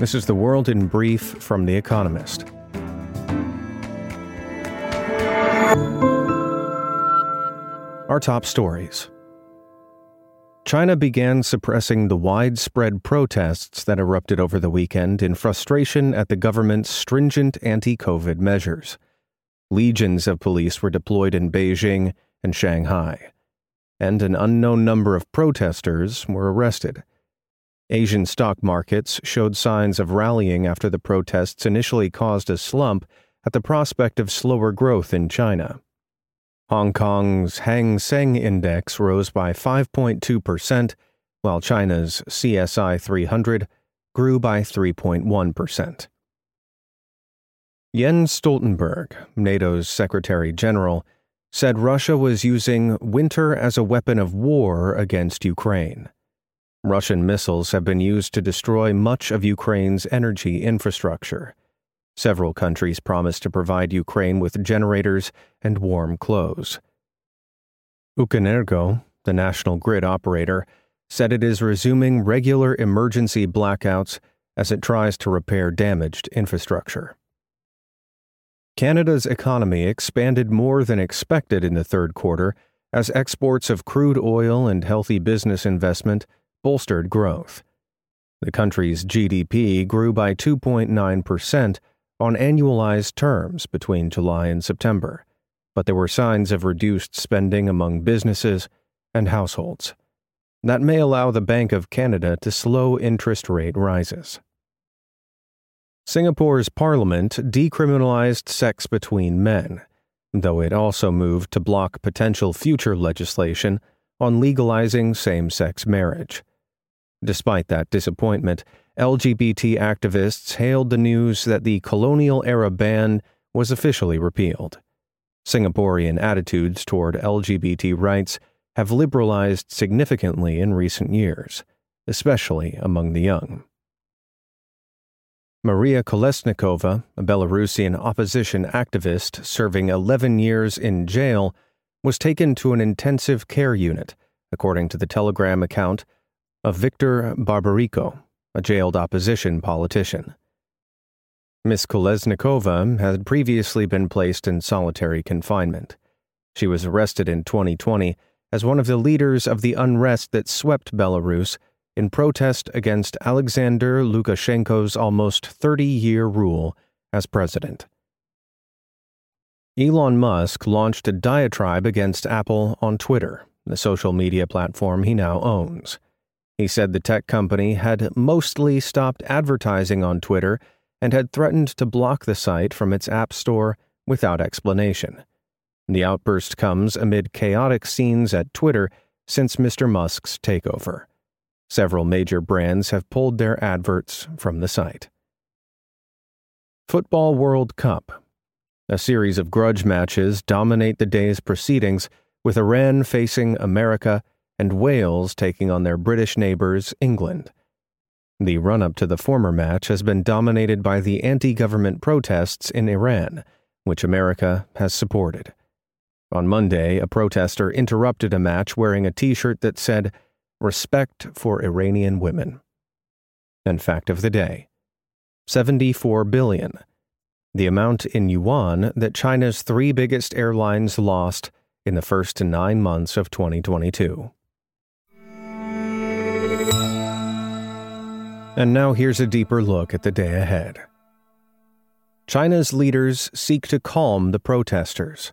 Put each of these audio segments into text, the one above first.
This is the world in brief from The Economist. Our top stories. China began suppressing the widespread protests that erupted over the weekend in frustration at the government's stringent anti COVID measures. Legions of police were deployed in Beijing and Shanghai, and an unknown number of protesters were arrested. Asian stock markets showed signs of rallying after the protests initially caused a slump at the prospect of slower growth in China. Hong Kong's Hang Seng Index rose by 5.2%, while China's CSI 300 grew by 3.1%. Jens Stoltenberg, NATO's Secretary General, said Russia was using winter as a weapon of war against Ukraine. Russian missiles have been used to destroy much of Ukraine's energy infrastructure. Several countries promised to provide Ukraine with generators and warm clothes. Ukrenergo, the national grid operator, said it is resuming regular emergency blackouts as it tries to repair damaged infrastructure. Canada's economy expanded more than expected in the third quarter as exports of crude oil and healthy business investment bolstered growth. The country's GDP grew by 2.9%, on annualized terms between July and September, but there were signs of reduced spending among businesses and households. That may allow the Bank of Canada to slow interest rate rises. Singapore's parliament decriminalized sex between men, though it also moved to block potential future legislation on legalizing same sex marriage. Despite that disappointment, LGBT activists hailed the news that the colonial era ban was officially repealed. Singaporean attitudes toward LGBT rights have liberalized significantly in recent years, especially among the young. Maria Kolesnikova, a Belarusian opposition activist serving 11 years in jail, was taken to an intensive care unit, according to the Telegram account of Victor Babaryka, a jailed opposition politician. Miss Kolesnikova had previously been placed in solitary confinement. She was arrested in 2020 as one of the leaders of the unrest that swept Belarus in protest against Alexander Lukashenko's almost 30 year rule as president. Elon Musk launched a diatribe against Apple on Twitter, the social media platform he now owns. He said the tech company had mostly stopped advertising on Twitter and had threatened to block the site from its App Store without explanation. The outburst comes amid chaotic scenes at Twitter since Mr. Musk's takeover. Several major brands have pulled their adverts from the site. Football World Cup. A series of grudge matches dominate the day's proceedings, with Iran facing America and Wales taking on their British neighbours, England. The run up to the former match has been dominated by the anti government protests in Iran, which America has supported. On Monday, a protester interrupted a match wearing a t shirt that said, Respect for Iranian women. And fact of the day 74 billion, the amount in yuan that China's three biggest airlines lost in the first nine months of 2022. And now here's a deeper look at the day ahead. China's leaders seek to calm the protesters.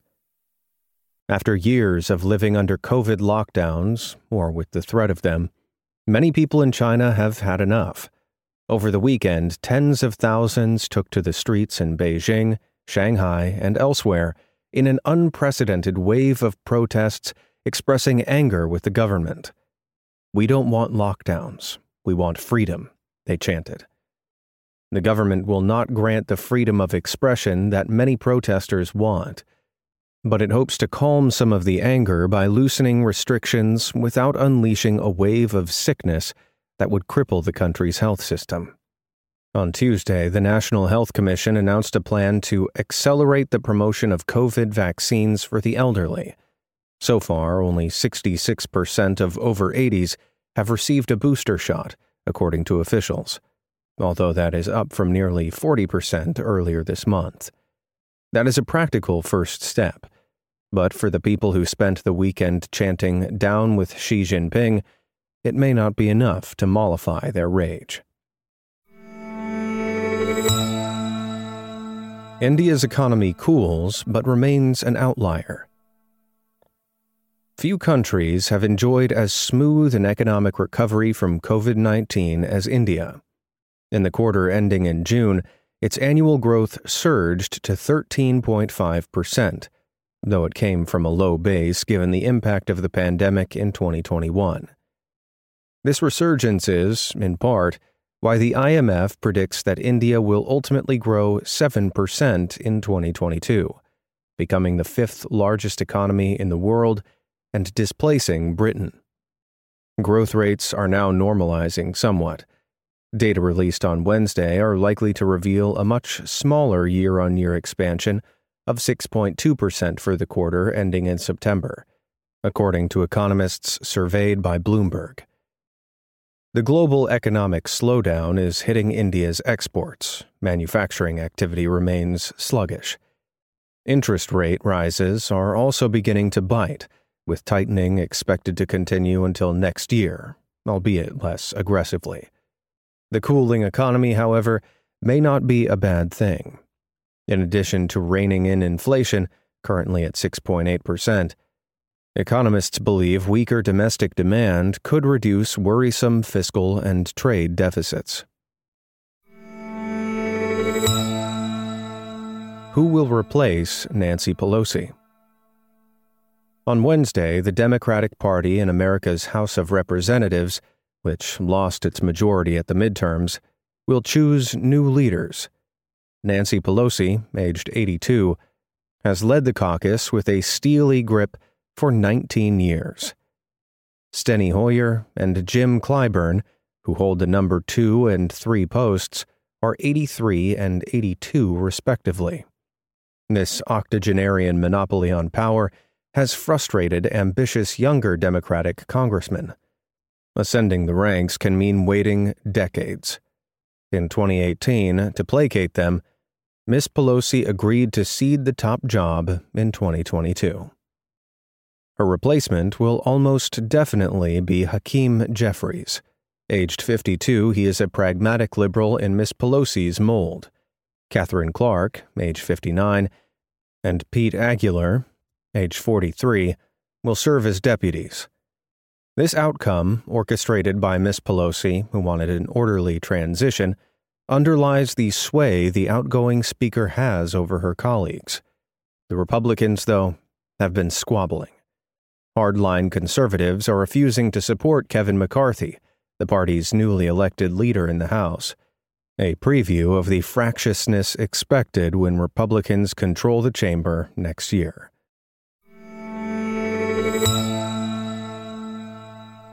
After years of living under COVID lockdowns, or with the threat of them, many people in China have had enough. Over the weekend, tens of thousands took to the streets in Beijing, Shanghai, and elsewhere in an unprecedented wave of protests expressing anger with the government. We don't want lockdowns. We want freedom they chanted. The government will not grant the freedom of expression that many protesters want, but it hopes to calm some of the anger by loosening restrictions without unleashing a wave of sickness that would cripple the country's health system. On Tuesday, the National Health Commission announced a plan to accelerate the promotion of COVID vaccines for the elderly. So far, only 66% of over 80s have received a booster shot according to officials. although that is up from nearly 40% earlier this month. That is a practical first step. But for the people who spent the weekend chanting down with Xi Jinping, it may not be enough to mollify their rage. India's economy cools but remains an outlier. Few countries have enjoyed as smooth an economic recovery from COVID 19 as India. In the quarter ending in June, its annual growth surged to 13.5%, though it came from a low base given the impact of the pandemic in 2021. This resurgence is, in part, why the IMF predicts that India will ultimately grow 7% in 2022, becoming the fifth largest economy in the world and displacing Britain. Growth rates are now normalizing somewhat. Data released on Wednesday are likely to reveal a much smaller year on year expansion of 6.2% for the quarter ending in September, according to economists surveyed by Bloomberg. The global economic slowdown is hitting India's exports. Manufacturing activity remains sluggish. Interest rate rises are also beginning to bite with tightening expected to continue until next year, albeit less aggressively. The cooling economy, however, may not be a bad thing. In addition to reining in inflation, currently at 6.8%, economists believe weaker domestic demand could reduce worrisome fiscal and trade deficits. Who will replace Nancy Pelosi? On Wednesday, the Democratic Party in America's House of Representatives, which lost its majority at the midterms, will choose new leaders. Nancy Pelosi, aged 82, has led the caucus with a steely grip for 19 years. Steny Hoyer and Jim Clyburn, who hold the number two and three posts, are 83 and 82 respectively. This octogenarian monopoly on power has frustrated ambitious younger Democratic congressmen. Ascending the ranks can mean waiting decades. In 2018, to placate them, Ms. Pelosi agreed to cede the top job in 2022. Her replacement will almost definitely be Hakeem Jeffries. Aged 52, he is a pragmatic liberal in Ms. Pelosi's mold. Katherine Clark, age 59, and Pete Aguilar, age 43, will serve as deputies. This outcome, orchestrated by Miss Pelosi, who wanted an orderly transition, underlies the sway the outgoing Speaker has over her colleagues. The Republicans, though, have been squabbling. Hardline conservatives are refusing to support Kevin McCarthy, the party's newly elected leader in the House. A preview of the fractiousness expected when Republicans control the chamber next year.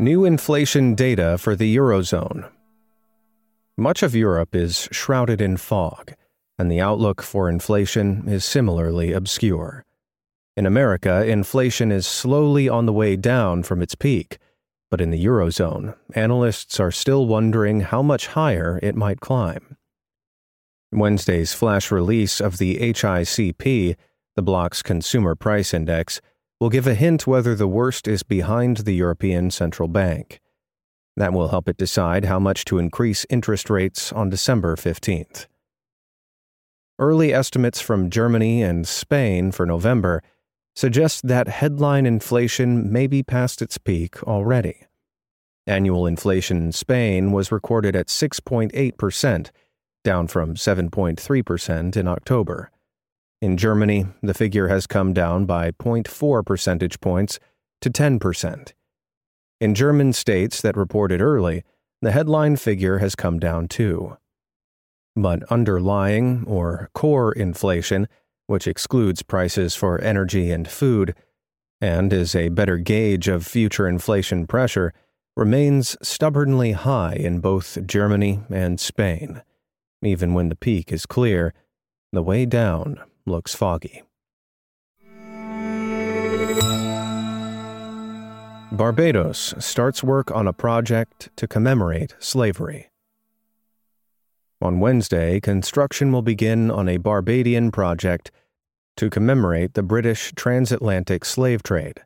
New inflation data for the Eurozone. Much of Europe is shrouded in fog, and the outlook for inflation is similarly obscure. In America, inflation is slowly on the way down from its peak, but in the Eurozone, analysts are still wondering how much higher it might climb. Wednesday's flash release of the HICP, the bloc's consumer price index, will give a hint whether the worst is behind the European Central Bank. That will help it decide how much to increase interest rates on December 15th. Early estimates from Germany and Spain for November suggest that headline inflation may be past its peak already. Annual inflation in Spain was recorded at 6.8%, down from 7.3% in October. In Germany, the figure has come down by 0.4 percentage points to 10%. In German states that reported early, the headline figure has come down too. But underlying, or core inflation, which excludes prices for energy and food, and is a better gauge of future inflation pressure, remains stubbornly high in both Germany and Spain. Even when the peak is clear, the way down looks foggy. Barbados starts work on a project to commemorate slavery. On Wednesday, construction will begin on a Barbadian project to commemorate the British transatlantic slave trade.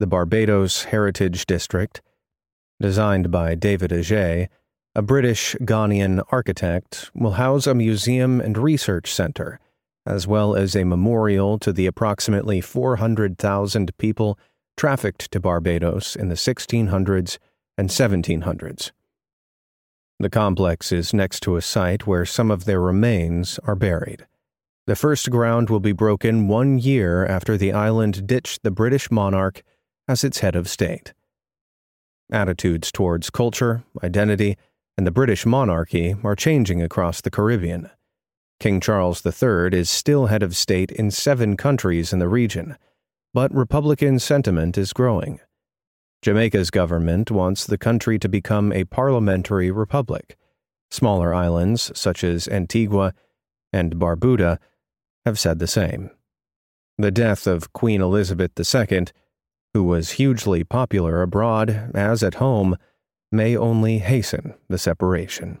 The Barbados Heritage District, designed by David Adjaye, a British Ghanaian architect, will house a museum and research center, as well as a memorial to the approximately 400,000 people trafficked to Barbados in the 1600s and 1700s. The complex is next to a site where some of their remains are buried. The first ground will be broken one year after the island ditched the British monarch as its head of state. Attitudes towards culture, identity, and the British monarchy are changing across the Caribbean. King Charles III is still head of state in seven countries in the region, but Republican sentiment is growing. Jamaica's government wants the country to become a parliamentary republic. Smaller islands, such as Antigua and Barbuda, have said the same. The death of Queen Elizabeth II, who was hugely popular abroad as at home, may only hasten the separation.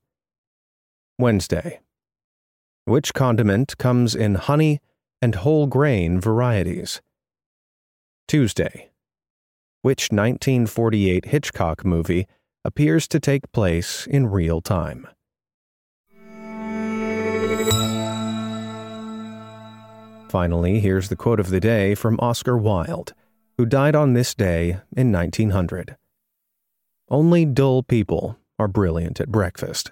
Wednesday. Which condiment comes in honey, and whole grain varieties. Tuesday. Which 1948 Hitchcock movie appears to take place in real time? Finally, here's the quote of the day from Oscar Wilde, who died on this day in 1900. Only dull people are brilliant at breakfast.